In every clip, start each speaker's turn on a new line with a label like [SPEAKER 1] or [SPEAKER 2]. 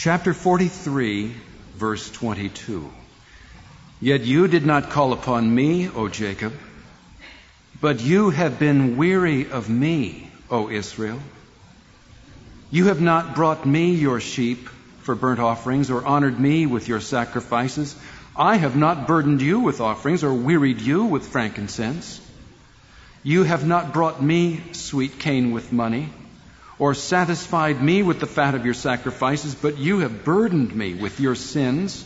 [SPEAKER 1] Chapter 43, verse 22. Yet you did not call upon me, O Jacob, but you have been weary of me, O Israel. You have not brought me your sheep for burnt offerings or honored me with your sacrifices. I have not burdened you with offerings or wearied you with frankincense. You have not brought me sweet cane with money or satisfied me with the fat of your sacrifices, but you have burdened me with your sins.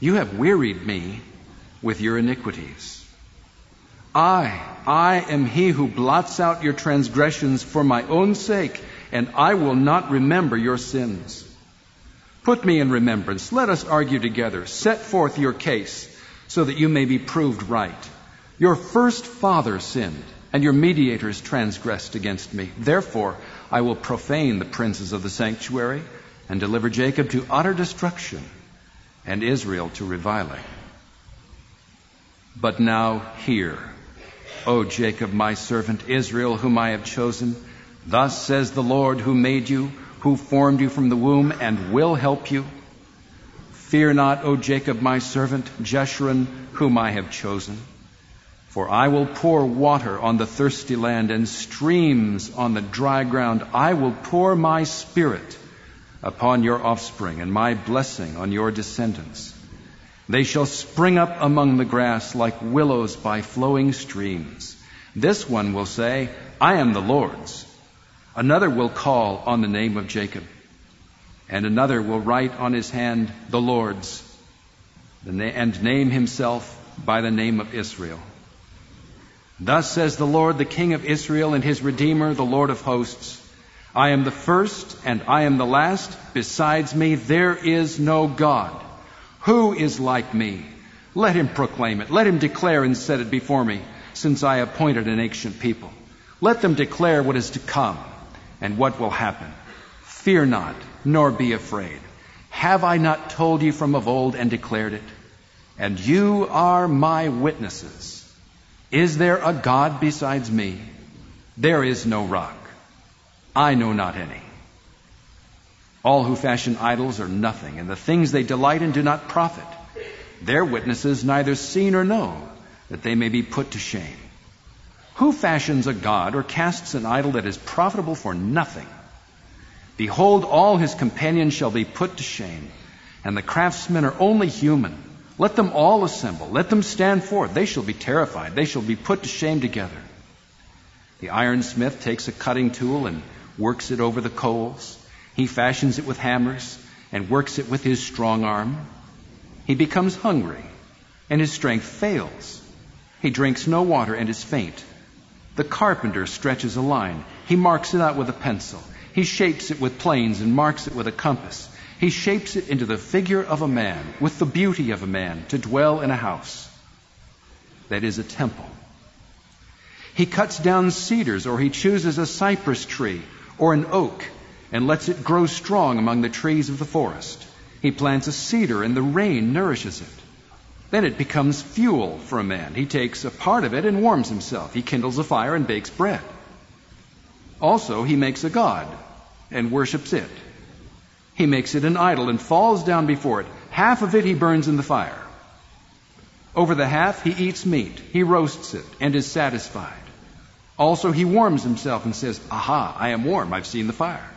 [SPEAKER 1] You have wearied me with your iniquities. I, I am he who blots out your transgressions for my own sake, and I will not remember your sins. Put me in remembrance. Let us argue together. Set forth your case so that you may be proved right. Your first father sinned and your mediators transgressed against me. Therefore, I will profane the princes of the sanctuary and deliver Jacob to utter destruction and Israel to reviling. But now hear, O Jacob, my servant, Israel, whom I have chosen. Thus says the Lord who made you, who formed you from the womb and will help you. Fear not, O Jacob, my servant, Jeshurun, whom I have chosen. For I will pour water on the thirsty land and streams on the dry ground. I will pour my spirit upon your offspring and my blessing on your descendants. They shall spring up among the grass like willows by flowing streams. This one will say, I am the Lord's. Another will call on the name of Jacob, and another will write on his hand the Lord's, and name himself by the name of Israel. Thus says the Lord, the King of Israel and his Redeemer, the Lord of hosts I am the first and I am the last. Besides me, there is no God. Who is like me? Let him proclaim it. Let him declare and set it before me, since I appointed an ancient people. Let them declare what is to come and what will happen. Fear not, nor be afraid. Have I not told you from of old and declared it? And you are my witnesses. Is there a God besides me? There is no rock. I know not any. All who fashion idols are nothing, and the things they delight in do not profit. Their witnesses neither see nor know, that they may be put to shame. Who fashions a god or casts an idol that is profitable for nothing? Behold, all his companions shall be put to shame, and the craftsmen are only human. Let them all assemble. Let them stand forth. They shall be terrified. They shall be put to shame together. The ironsmith takes a cutting tool and works it over the coals. He fashions it with hammers and works it with his strong arm. He becomes hungry and his strength fails. He drinks no water and is faint. The carpenter stretches a line. He marks it out with a pencil. He shapes it with planes and marks it with a compass. He shapes it into the figure of a man, with the beauty of a man, to dwell in a house that is a temple. He cuts down cedars, or he chooses a cypress tree or an oak and lets it grow strong among the trees of the forest. He plants a cedar, and the rain nourishes it. Then it becomes fuel for a man. He takes a part of it and warms himself. He kindles a fire and bakes bread. Also, he makes a god and worships it. He makes it an idol and falls down before it. Half of it he burns in the fire. Over the half he eats meat. He roasts it and is satisfied. Also he warms himself and says, Aha, I am warm. I've seen the fire.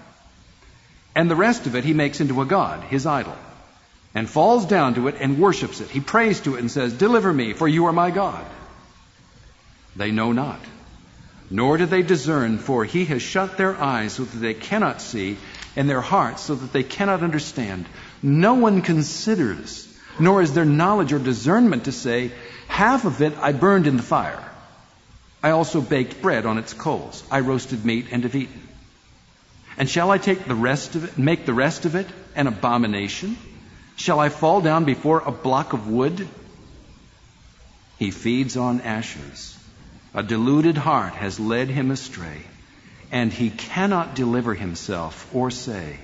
[SPEAKER 1] And the rest of it he makes into a god, his idol, and falls down to it and worships it. He prays to it and says, Deliver me, for you are my God. They know not, nor do they discern, for he has shut their eyes so that they cannot see, and their hearts so that they cannot understand. No one considers, nor is there knowledge or discernment to say, Half of it I burned in the fire. I also baked bread on its coals. I roasted meat and have eaten. And shall I take the rest of it, make the rest of it an abomination? Shall I fall down before a block of wood? He feeds on ashes. A deluded heart has led him astray and he cannot deliver himself or say,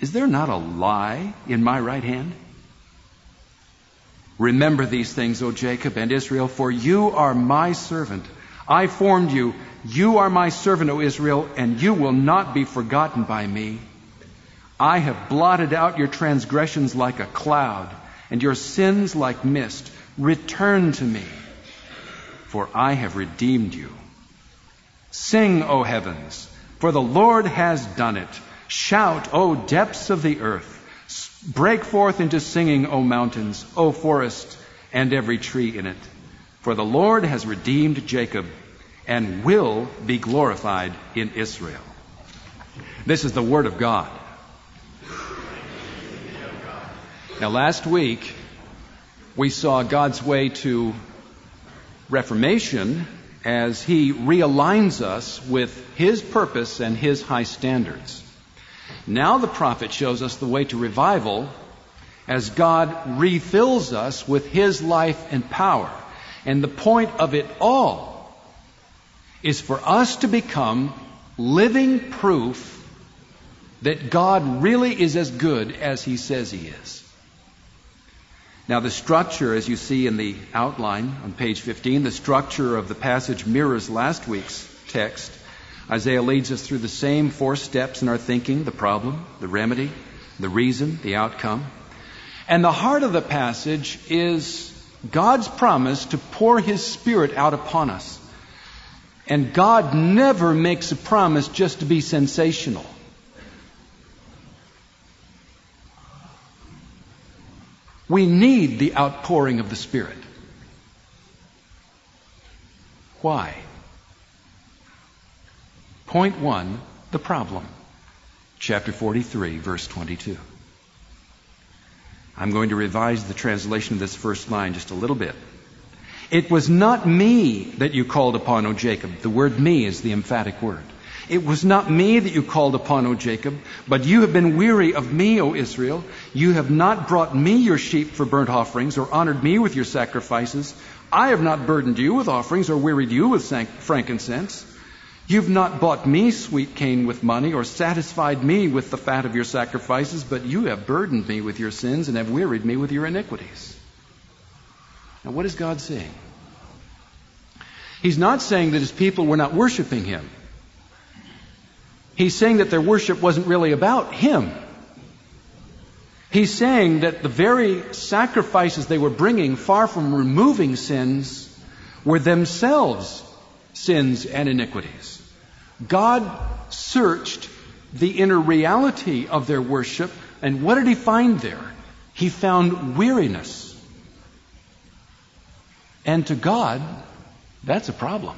[SPEAKER 1] Is there not a lie in my right hand? Remember these things, O Jacob and Israel, for you are my servant. I formed you. You are my servant, O Israel, and you will not be forgotten by me. I have blotted out your transgressions like a cloud, and your sins like mist. Return to me, for I have redeemed you. Sing, O heavens, for the Lord has done it. Shout, O depths of the earth. Break forth into singing, O mountains, O forest, and every tree in it. For the Lord has redeemed Jacob and will be glorified in Israel. This is the Word of God. Now, last week, we saw God's way to reformation as He realigns us with His purpose and His high standards. Now, the prophet shows us the way to revival as God refills us with His life and power. And the point of it all is for us to become living proof that God really is as good as He says He is. Now, the structure, as you see in the outline on page 15, the structure of the passage mirrors last week's text. Isaiah leads us through the same four steps in our thinking the problem, the remedy, the reason, the outcome. And the heart of the passage is God's promise to pour His Spirit out upon us. And God never makes a promise just to be sensational. We need the outpouring of the Spirit. Why? Point one the problem. Chapter 43, verse 22. I'm going to revise the translation of this first line just a little bit. It was not me that you called upon, O Jacob. The word me is the emphatic word. It was not me that you called upon, O Jacob, but you have been weary of me, O Israel. You have not brought me your sheep for burnt offerings, or honored me with your sacrifices. I have not burdened you with offerings, or wearied you with frankincense. You've not bought me sweet cane with money, or satisfied me with the fat of your sacrifices, but you have burdened me with your sins and have wearied me with your iniquities. Now, what is God saying? He's not saying that his people were not worshiping him. He's saying that their worship wasn't really about Him. He's saying that the very sacrifices they were bringing, far from removing sins, were themselves sins and iniquities. God searched the inner reality of their worship, and what did He find there? He found weariness. And to God, that's a problem.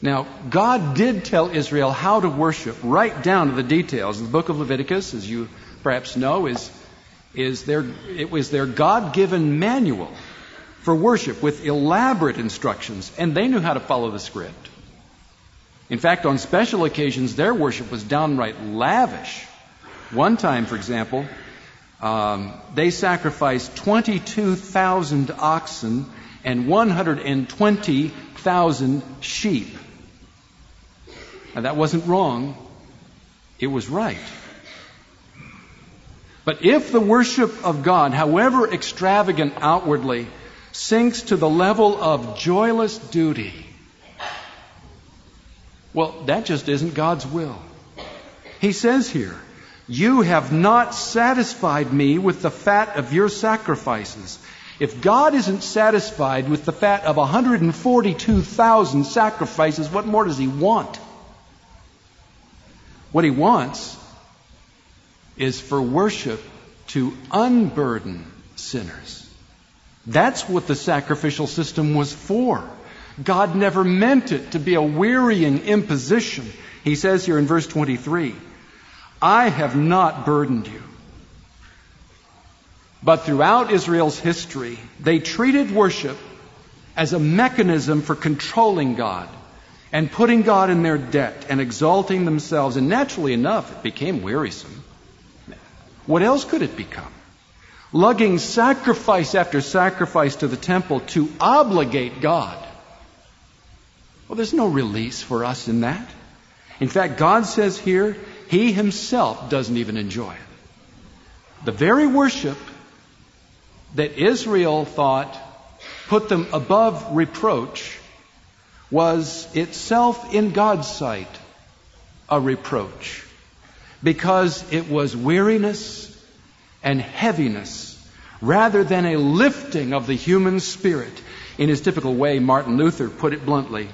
[SPEAKER 1] Now, God did tell Israel how to worship right down to the details. The book of Leviticus, as you perhaps know, is, is their, it was their God given manual for worship with elaborate instructions, and they knew how to follow the script. In fact, on special occasions, their worship was downright lavish. One time, for example, um, they sacrificed 22,000 oxen and 120,000 sheep. That wasn't wrong, it was right. But if the worship of God, however extravagant outwardly, sinks to the level of joyless duty, well, that just isn't God's will. He says here, You have not satisfied me with the fat of your sacrifices. If God isn't satisfied with the fat of 142,000 sacrifices, what more does He want? What he wants is for worship to unburden sinners. That's what the sacrificial system was for. God never meant it to be a wearying imposition. He says here in verse 23, I have not burdened you. But throughout Israel's history, they treated worship as a mechanism for controlling God and putting God in their debt and exalting themselves. And naturally enough, it became wearisome. What else could it become? Lugging sacrifice after sacrifice to the temple to obligate God. Well, there's no release for us in that. In fact, God says here, He Himself doesn't even enjoy it. The very worship that Israel thought put them above reproach was itself in God's sight a reproach. because it was weariness and heaviness rather than a lifting of the human spirit. In his typical way, Martin Luther put it bluntly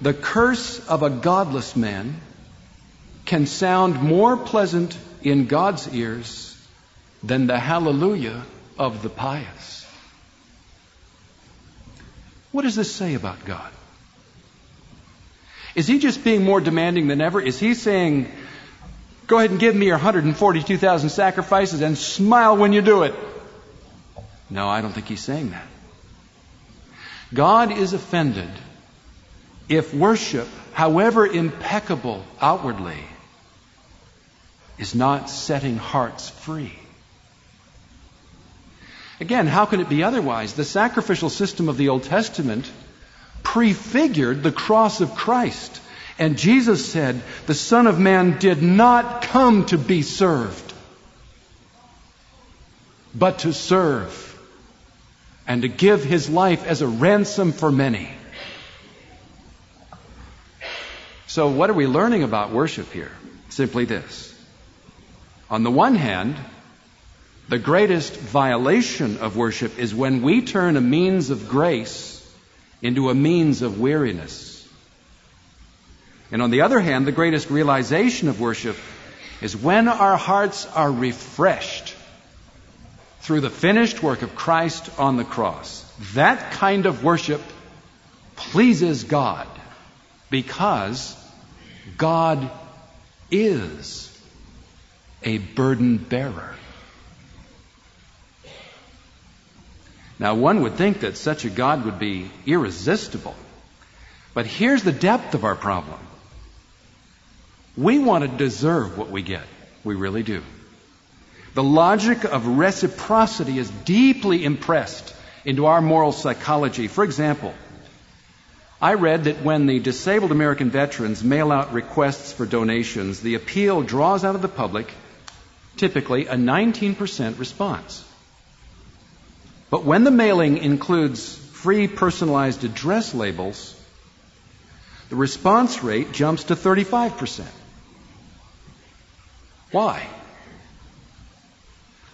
[SPEAKER 1] The curse of a godless man can sound more pleasant in God's ears than the hallelujah of the pious. What does this say about God? Is he just being more demanding than ever? Is he saying, go ahead and give me your 142,000 sacrifices and smile when you do it? No, I don't think he's saying that. God is offended if worship, however impeccable outwardly, is not setting hearts free. Again, how can it be otherwise? The sacrificial system of the Old Testament prefigured the cross of Christ. And Jesus said, The Son of Man did not come to be served, but to serve and to give his life as a ransom for many. So, what are we learning about worship here? Simply this. On the one hand, the greatest violation of worship is when we turn a means of grace into a means of weariness. And on the other hand, the greatest realization of worship is when our hearts are refreshed through the finished work of Christ on the cross. That kind of worship pleases God because God is a burden bearer. Now, one would think that such a God would be irresistible. But here's the depth of our problem. We want to deserve what we get. We really do. The logic of reciprocity is deeply impressed into our moral psychology. For example, I read that when the disabled American veterans mail out requests for donations, the appeal draws out of the public typically a 19% response. But when the mailing includes free personalized address labels, the response rate jumps to 35%. Why?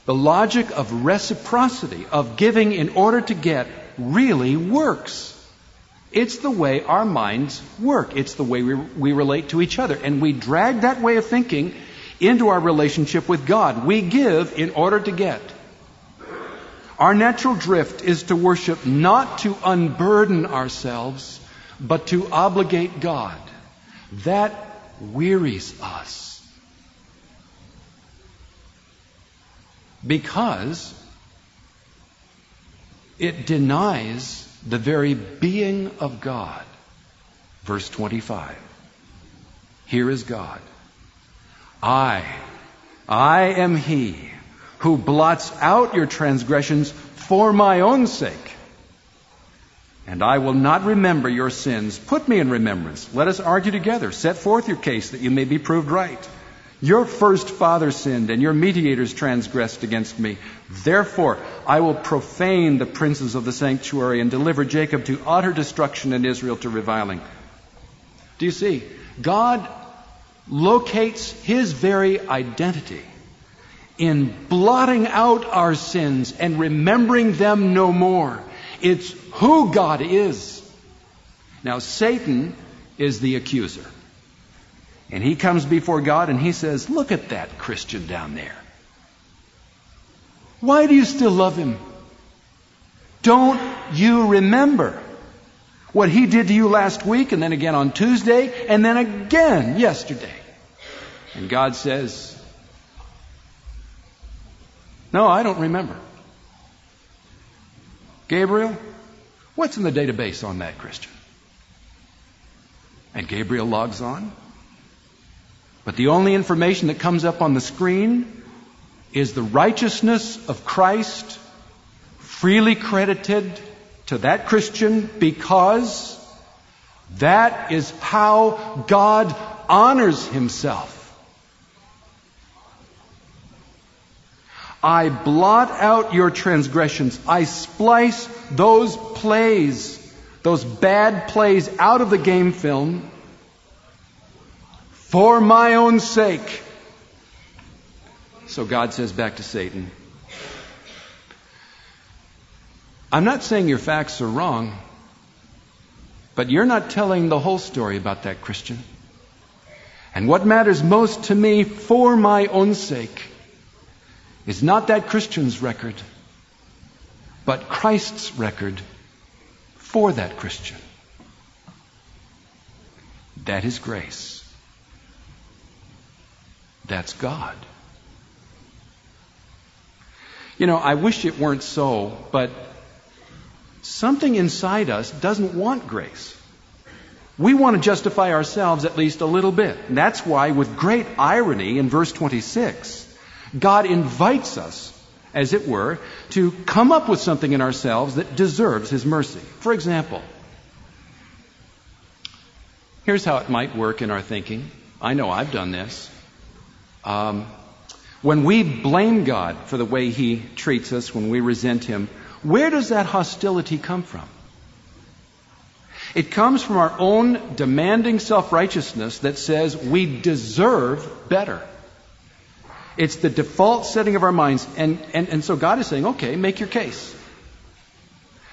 [SPEAKER 1] The logic of reciprocity, of giving in order to get, really works. It's the way our minds work. It's the way we, we relate to each other. And we drag that way of thinking into our relationship with God. We give in order to get. Our natural drift is to worship not to unburden ourselves, but to obligate God. That wearies us. Because it denies the very being of God. Verse 25. Here is God. I, I am He who blots out your transgressions for my own sake. And I will not remember your sins. Put me in remembrance. Let us argue together. Set forth your case that you may be proved right. Your first father sinned, and your mediators transgressed against me. Therefore, I will profane the princes of the sanctuary and deliver Jacob to utter destruction and Israel to reviling. Do you see? God locates his very identity in blotting out our sins and remembering them no more. It's who God is. Now, Satan is the accuser. And he comes before God and he says, Look at that Christian down there. Why do you still love him? Don't you remember what he did to you last week and then again on Tuesday and then again yesterday? And God says, no, I don't remember. Gabriel, what's in the database on that Christian? And Gabriel logs on. But the only information that comes up on the screen is the righteousness of Christ freely credited to that Christian because that is how God honors himself. I blot out your transgressions. I splice those plays, those bad plays out of the game film for my own sake. So God says back to Satan, I'm not saying your facts are wrong, but you're not telling the whole story about that Christian. And what matters most to me for my own sake is not that Christian's record, but Christ's record for that Christian. That is grace. That's God. You know, I wish it weren't so, but something inside us doesn't want grace. We want to justify ourselves at least a little bit. And that's why, with great irony, in verse 26, God invites us, as it were, to come up with something in ourselves that deserves His mercy. For example, here's how it might work in our thinking. I know I've done this. Um, when we blame God for the way He treats us, when we resent Him, where does that hostility come from? It comes from our own demanding self righteousness that says we deserve better. It's the default setting of our minds. And, and, and so God is saying, okay, make your case.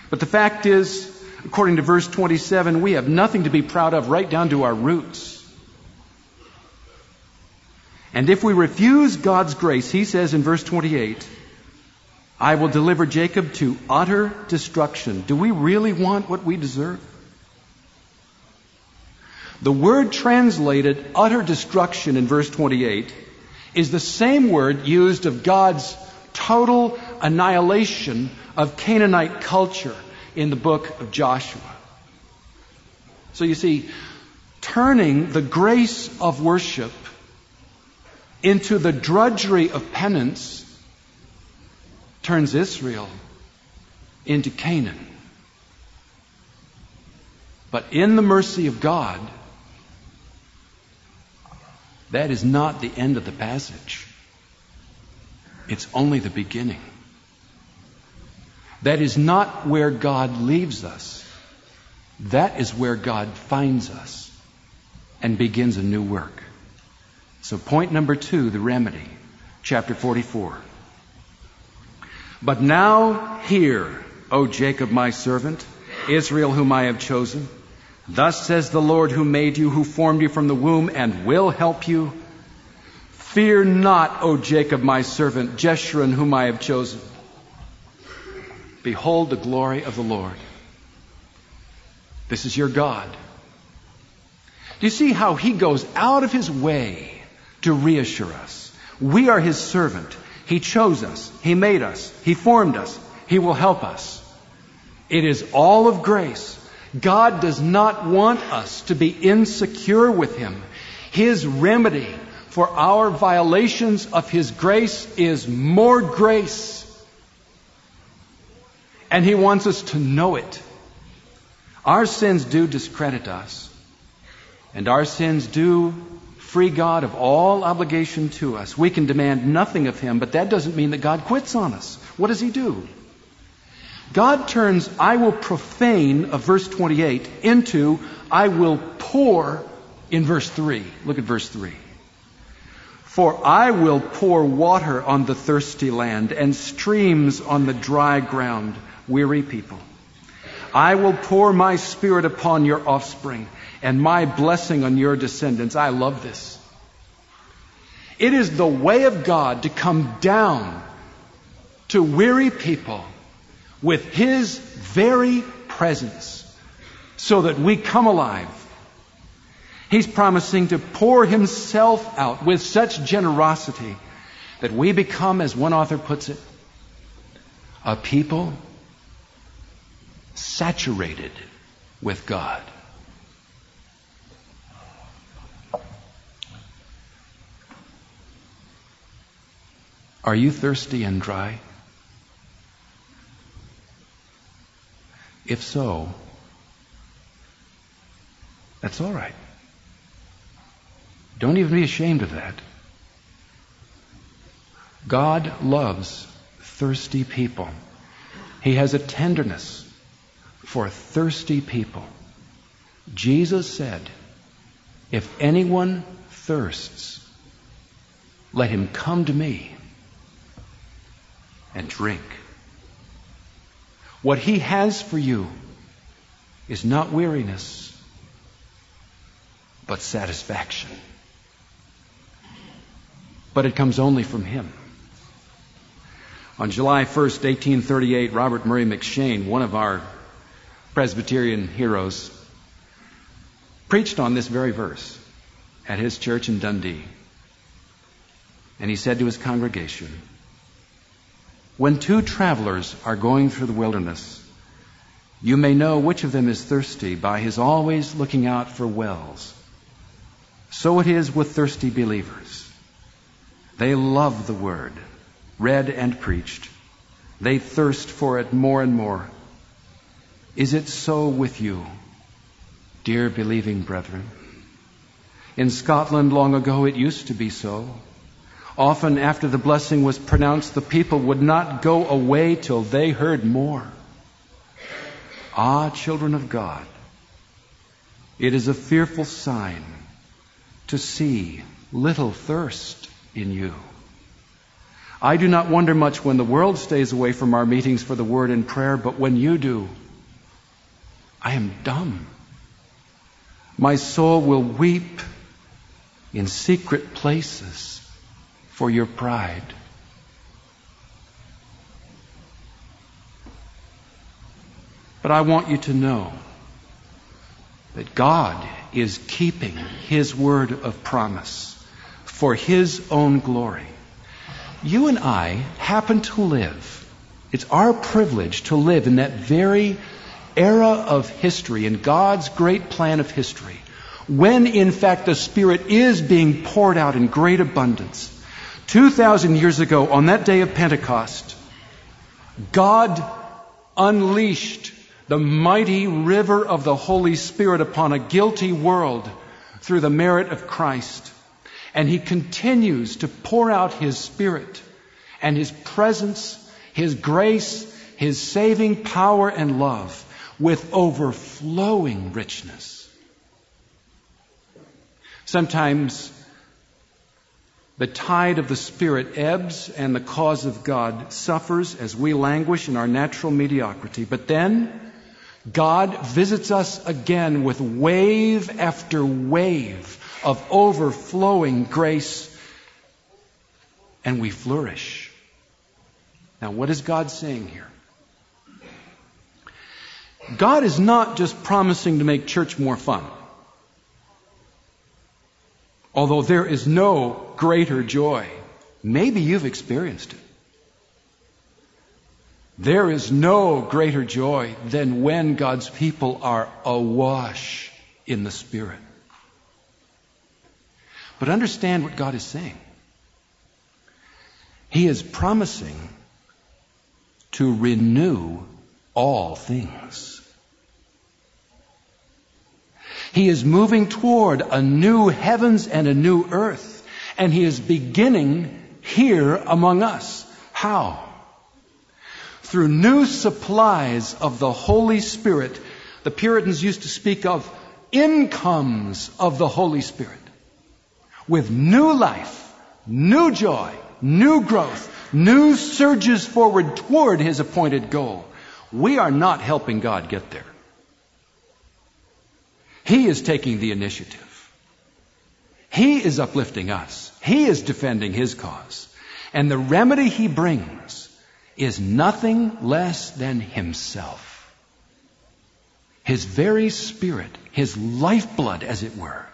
[SPEAKER 1] But the fact is, according to verse 27, we have nothing to be proud of right down to our roots. And if we refuse God's grace, he says in verse 28, I will deliver Jacob to utter destruction. Do we really want what we deserve? The word translated utter destruction in verse 28 is the same word used of God's total annihilation of Canaanite culture in the book of Joshua. So you see, turning the grace of worship into the drudgery of penance turns Israel into Canaan. But in the mercy of God, that is not the end of the passage. It's only the beginning. That is not where God leaves us. That is where God finds us and begins a new work. So, point number two, the remedy, chapter 44. But now hear, O Jacob, my servant, Israel, whom I have chosen. Thus says the Lord who made you, who formed you from the womb, and will help you. Fear not, O Jacob, my servant, Jeshurun, whom I have chosen. Behold the glory of the Lord. This is your God. Do you see how he goes out of his way to reassure us? We are his servant. He chose us. He made us. He formed us. He will help us. It is all of grace. God does not want us to be insecure with Him. His remedy for our violations of His grace is more grace. And He wants us to know it. Our sins do discredit us. And our sins do free God of all obligation to us. We can demand nothing of Him, but that doesn't mean that God quits on us. What does He do? God turns I will profane of verse 28 into I will pour in verse 3. Look at verse 3. For I will pour water on the thirsty land and streams on the dry ground, weary people. I will pour my spirit upon your offspring and my blessing on your descendants. I love this. It is the way of God to come down to weary people with His very presence so that we come alive. He's promising to pour Himself out with such generosity that we become, as one author puts it, a people saturated with God. Are you thirsty and dry? If so, that's all right. Don't even be ashamed of that. God loves thirsty people. He has a tenderness for thirsty people. Jesus said, If anyone thirsts, let him come to me and drink. What He has for you is not weariness, but satisfaction. But it comes only from Him. On July 1st, 1838, Robert Murray M'Cheyne, one of our Presbyterian heroes, preached on this very verse at his church in Dundee. And he said to his congregation, When two travelers are going through the wilderness, you may know which of them is thirsty by his always looking out for wells. So it is with thirsty believers. They love the word, read and preached. They thirst for it more and more. Is it so with you, dear believing brethren? In Scotland long ago it used to be so. Often after the blessing was pronounced, the people would not go away till they heard more. Ah, children of God, it is a fearful sign to see little thirst in you. I do not wonder much when the world stays away from our meetings for the word and prayer, but when you do, I am dumb. My soul will weep in secret places for your pride. But I want you to know that God is keeping His word of promise for His own glory. You and I happen to live, it's our privilege to live in that very era of history, in God's great plan of history, when in fact the Spirit is being poured out in great abundance. 2,000 years ago, on that day of Pentecost, God unleashed the mighty river of the Holy Spirit upon a guilty world through the merit of Christ. And He continues to pour out His Spirit and His presence, His grace, His saving power and love with overflowing richness. Sometimes the tide of the Spirit ebbs and the cause of God suffers as we languish in our natural mediocrity. But then God visits us again with wave after wave of overflowing grace and we flourish. Now, what is God saying here? God is not just promising to make church more fun. Although there is no greater joy. Maybe you've experienced it. There is no greater joy than when God's people are awash in the Spirit. But understand what God is saying. He is promising to renew all things. He is moving toward a new heavens and a new earth. And He is beginning here among us. How? Through new supplies of the Holy Spirit. The Puritans used to speak of incomes of the Holy Spirit. With new life, new joy, new growth, new surges forward toward His appointed goal. We are not helping God get there. He is taking the initiative. He is uplifting us. He is defending His cause. And the remedy He brings is nothing less than Himself. His very Spirit, His lifeblood, as it were.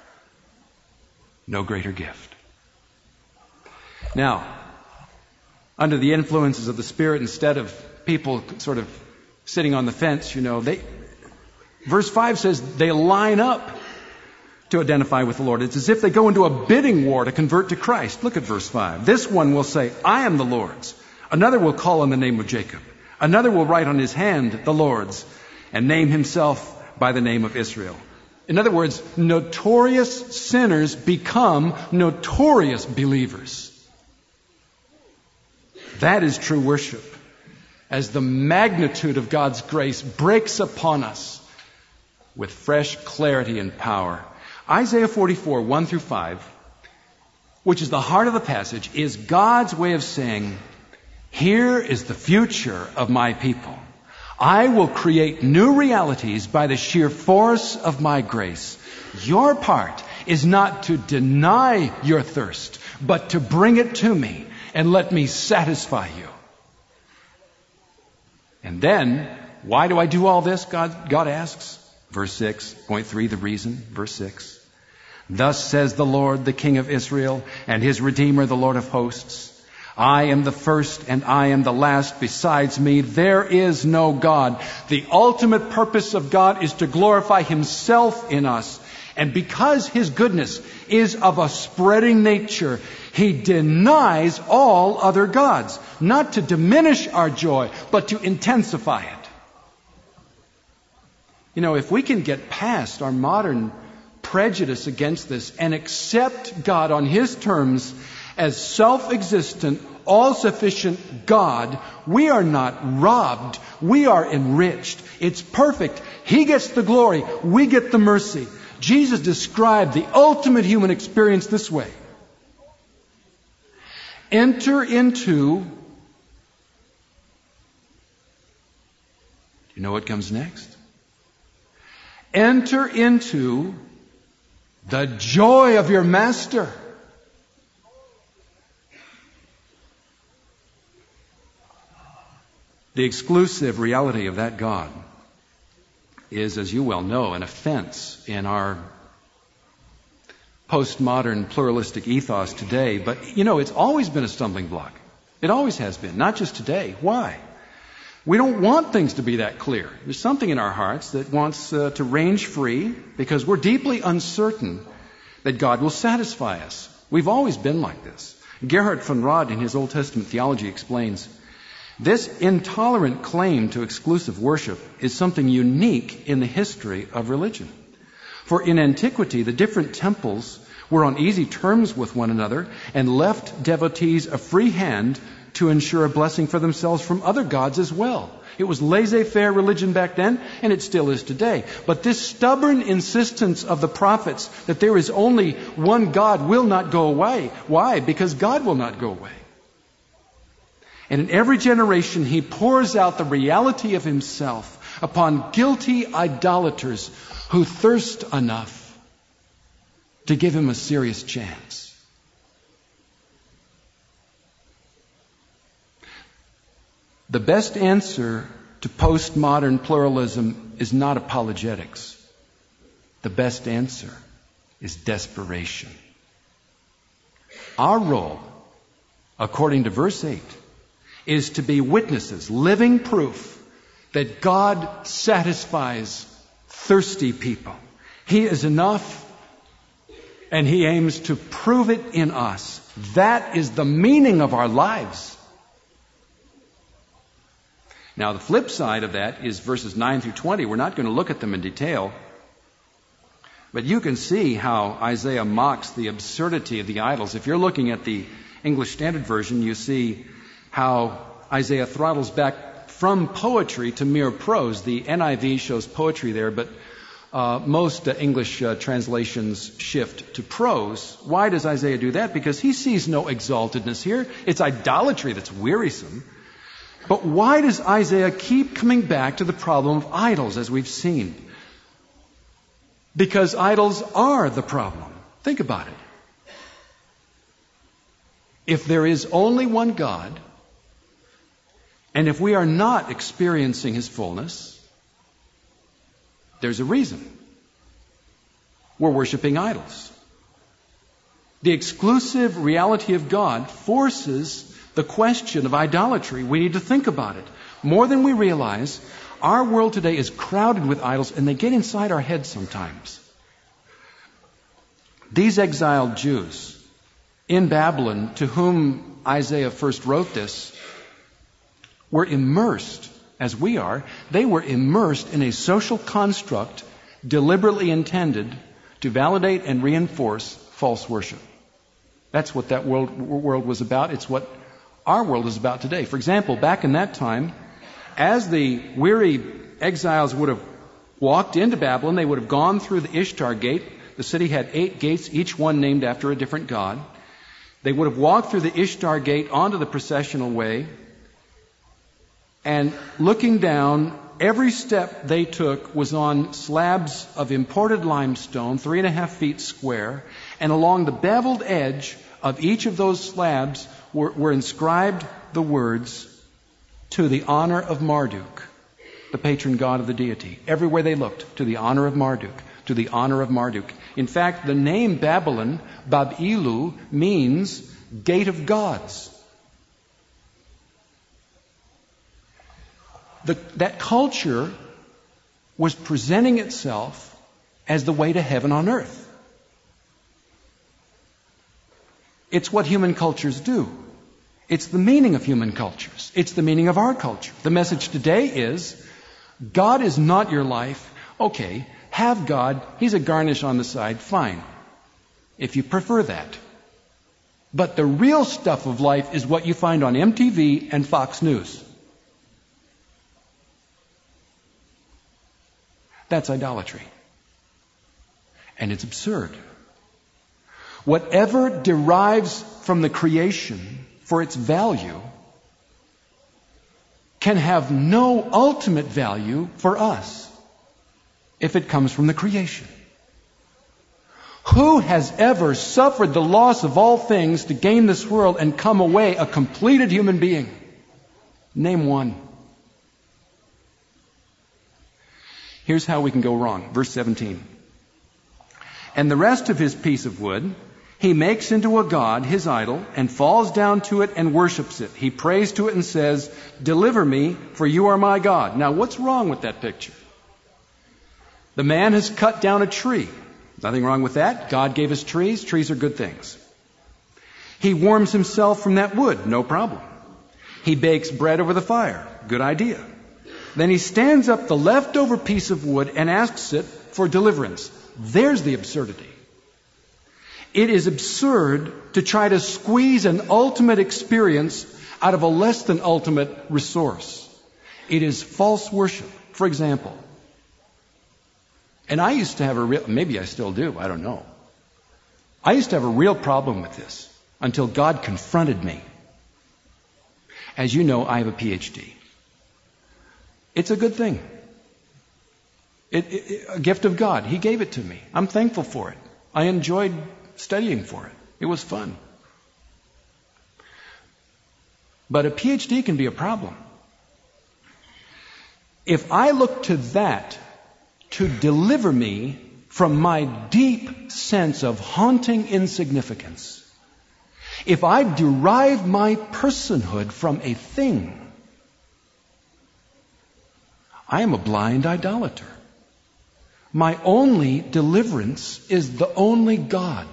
[SPEAKER 1] No greater gift. Now, under the influences of the Spirit, instead of people sort of sitting on the fence, you know, they, Verse 5 says they line up to identify with the Lord. It's as if they go into a bidding war to convert to Christ. Look at verse 5. This one will say, I am the Lord's. Another will call on the name of Jacob. Another will write on his hand the Lord's and name himself by the name of Israel. In other words, notorious sinners become notorious believers. That is true worship. As the magnitude of God's grace breaks upon us with fresh clarity and power. Isaiah 44, 1 through 5, which is the heart of the passage, is God's way of saying, Here is the future of my people. I will create new realities by the sheer force of my grace. Your part is not to deny your thirst, but to bring it to me and let me satisfy you. And then, why do I do all this? God, God asks. Verse 6, point 3, the reason. Verse 6. Thus says the Lord, the King of Israel, and his Redeemer, the Lord of hosts. I am the first and I am the last. Besides me, there is no God. The ultimate purpose of God is to glorify himself in us. And because his goodness is of a spreading nature, he denies all other gods. Not to diminish our joy, but to intensify it. You know, if we can get past our modern prejudice against this and accept God on His terms as self-existent, all-sufficient God, we are not robbed. We are enriched. It's perfect. He gets the glory. We get the mercy. Jesus described the ultimate human experience this way. Enter into Do you know what comes next? Enter into the joy of your master. The exclusive reality of that God is, as you well know, an offense in our postmodern pluralistic ethos today. But, you know, it's always been a stumbling block. It always has been, not just today. Why? We don't want things to be that clear. There's something in our hearts that wants uh, to range free because we're deeply uncertain that God will satisfy us. We've always been like this. Gerhard von Rad in his Old Testament theology explains this intolerant claim to exclusive worship is something unique in the history of religion. For in antiquity, the different temples were on easy terms with one another and left devotees a free hand to ensure a blessing for themselves from other gods as well. It was laissez-faire religion back then, and it still is today. But this stubborn insistence of the prophets that there is only one God will not go away. Why? Because God will not go away. And in every generation, he pours out the reality of himself upon guilty idolaters who thirst enough to give him a serious chance. The best answer to postmodern pluralism is not apologetics. The best answer is desperation. Our role, according to verse 8, is to be witnesses, living proof that God satisfies thirsty people. He is enough and He aims to prove it in us. That is the meaning of our lives. Now, the flip side of that is verses 9 through 20. We're not going to look at them in detail. But you can see how Isaiah mocks the absurdity of the idols. If you're looking at the English Standard Version, you see how Isaiah throttles back from poetry to mere prose. The NIV shows poetry there, but uh, most uh, English uh, translations shift to prose. Why does Isaiah do that? Because he sees no exaltedness here. It's idolatry that's wearisome. But why does Isaiah keep coming back to the problem of idols, as we've seen? Because idols are the problem. Think about it. If there is only one God, and if we are not experiencing His fullness, there's a reason. We're worshiping idols. The exclusive reality of God forces the question of idolatry. We need to think about it. More than we realize, our world today is crowded with idols and they get inside our heads sometimes. These exiled Jews in Babylon, to whom Isaiah first wrote this, were immersed, as we are, they were immersed in a social construct deliberately intended to validate and reinforce false worship. That's what that world, world was about. It's what our world is about today. For example, back in that time, as the weary exiles would have walked into Babylon, they would have gone through the Ishtar gate. The city had eight gates, each one named after a different god. They would have walked through the Ishtar gate onto the processional way, And looking down, every step they took was on slabs of imported limestone, three and a half feet square, and along the beveled edge of each of those slabs were, were inscribed the words, to the honor of Marduk, the patron god of the deity. Everywhere they looked, to the honor of Marduk, to the honor of Marduk. In fact, the name Babylon, Bab-ilu, means gate of gods. The, that culture was presenting itself as the way to heaven on earth. It's what human cultures do. It's the meaning of human cultures. It's the meaning of our culture. The message today is God is not your life. Okay, have God. He's a garnish on the side. Fine. If you prefer that. But the real stuff of life is what you find on MTV and Fox News. That's idolatry. And it's absurd. Whatever derives from the creation for its value can have no ultimate value for us if it comes from the creation. Who has ever suffered the loss of all things to gain this world and come away a completed human being? Name one. Here's how we can go wrong. Verse 17. And the rest of his piece of wood he makes into a god his idol and falls down to it and worships it. He prays to it and says, Deliver me, for you are my God. Now, what's wrong with that picture? The man has cut down a tree. Nothing wrong with that. God gave us trees. Trees are good things. He warms himself from that wood. No problem. He bakes bread over the fire. Good idea. Then he stands up the leftover piece of wood and asks it for deliverance. There's the absurdity. It is absurd to try to squeeze an ultimate experience out of a less than ultimate resource. It is false worship. For example, and I used to have a real, maybe I still do, I don't know. I used to have a real problem with this until God confronted me. As you know, I have a PhD. It's a good thing. It, it, a gift of God. He gave it to me. I'm thankful for it. I enjoyed studying for it. It was fun. But a PhD can be a problem. If I look to that to deliver me from my deep sense of haunting insignificance, if I derive my personhood from a thing, I am a blind idolater. My only deliverance is the only God.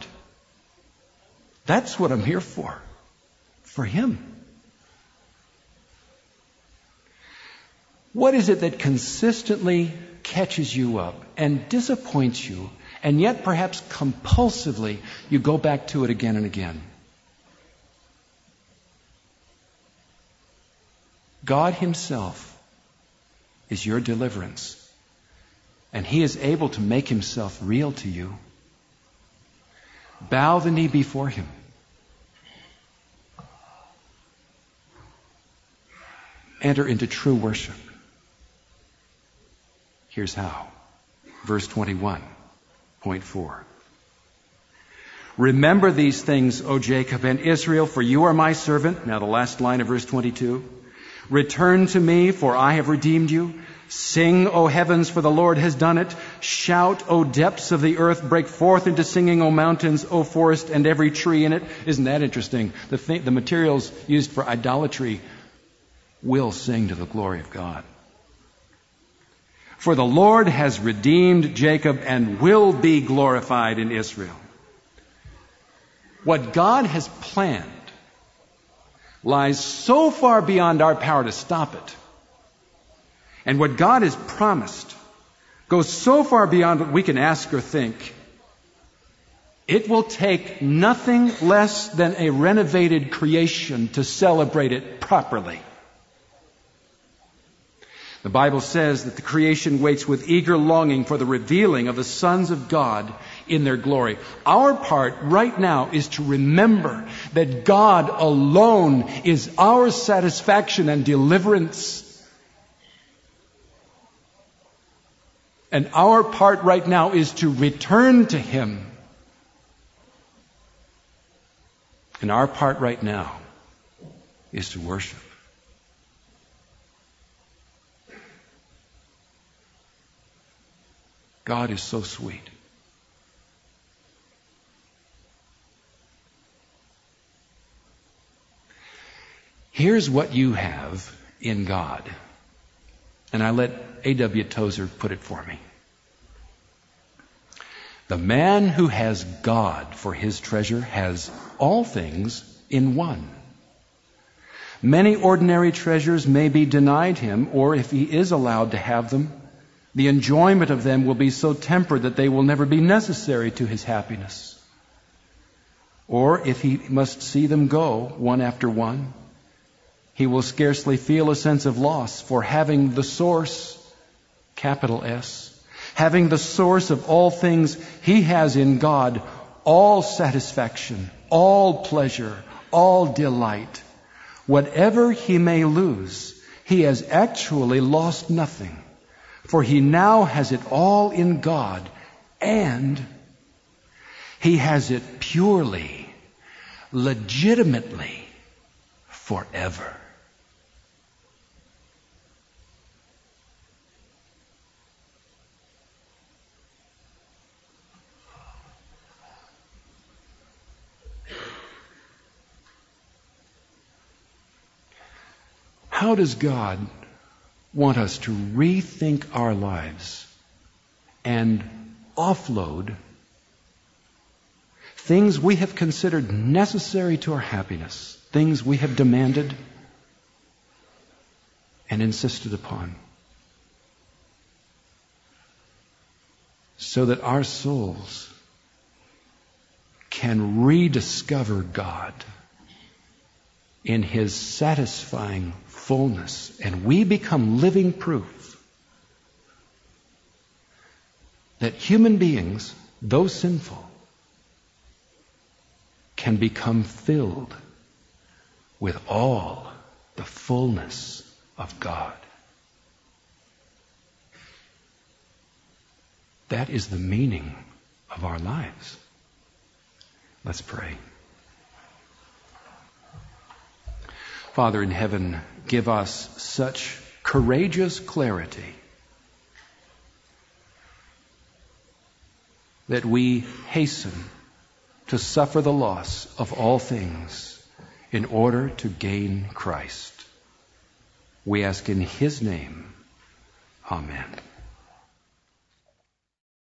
[SPEAKER 1] That's what I'm here for. For Him. What is it that consistently catches you up and disappoints you, and yet perhaps compulsively you go back to it again and again? God Himself is your deliverance, and He is able to make Himself real to you. Bow the knee before Him. Enter into true worship. Here's how. Verse 21, point 4. Remember these things, O Jacob and Israel, for you are my servant. Now the last line of verse 22. Return to me, for I have redeemed you. Sing, O heavens, for the Lord has done it. Shout, O depths of the earth. Break forth into singing, O mountains, O forest, and every tree in it. Isn't that interesting? The, th- the materials used for idolatry will sing to the glory of God. For the Lord has redeemed Jacob and will be glorified in Israel. What God has planned lies so far beyond our power to stop it and what God has promised goes so far beyond what we can ask or think. It will take nothing less than a renovated creation to celebrate it properly. The Bible says that the creation waits with eager longing for the revealing of the sons of God in their glory. Our part right now is to remember that God alone is our satisfaction and deliverance And our part right now is to return to Him. And our part right now is to worship. God is so sweet. Here's what you have in God. And I let A.W. Tozer put it for me. The man who has God for his treasure has all things in one. Many ordinary treasures may be denied him, or if he is allowed to have them, the enjoyment of them will be so tempered that they will never be necessary to his happiness. Or if he must see them go one after one, he will scarcely feel a sense of loss for having the source, capital S, having the source of all things he has in God, all satisfaction, all pleasure, all delight. Whatever he may lose, he has actually lost nothing, for he now has it all in God, and he has it purely, legitimately, forever. How does God want us to rethink our lives and offload things we have considered necessary to our happiness, things we have demanded and insisted upon, so that our souls can rediscover God in His satisfying fullness. And we become living proof that human beings, though sinful, can become filled with all the fullness of God. That is the meaning of our lives. Let's pray. Father in heaven, give us such courageous clarity that we hasten to suffer the loss of all things in order to gain Christ. We ask in His name. Amen.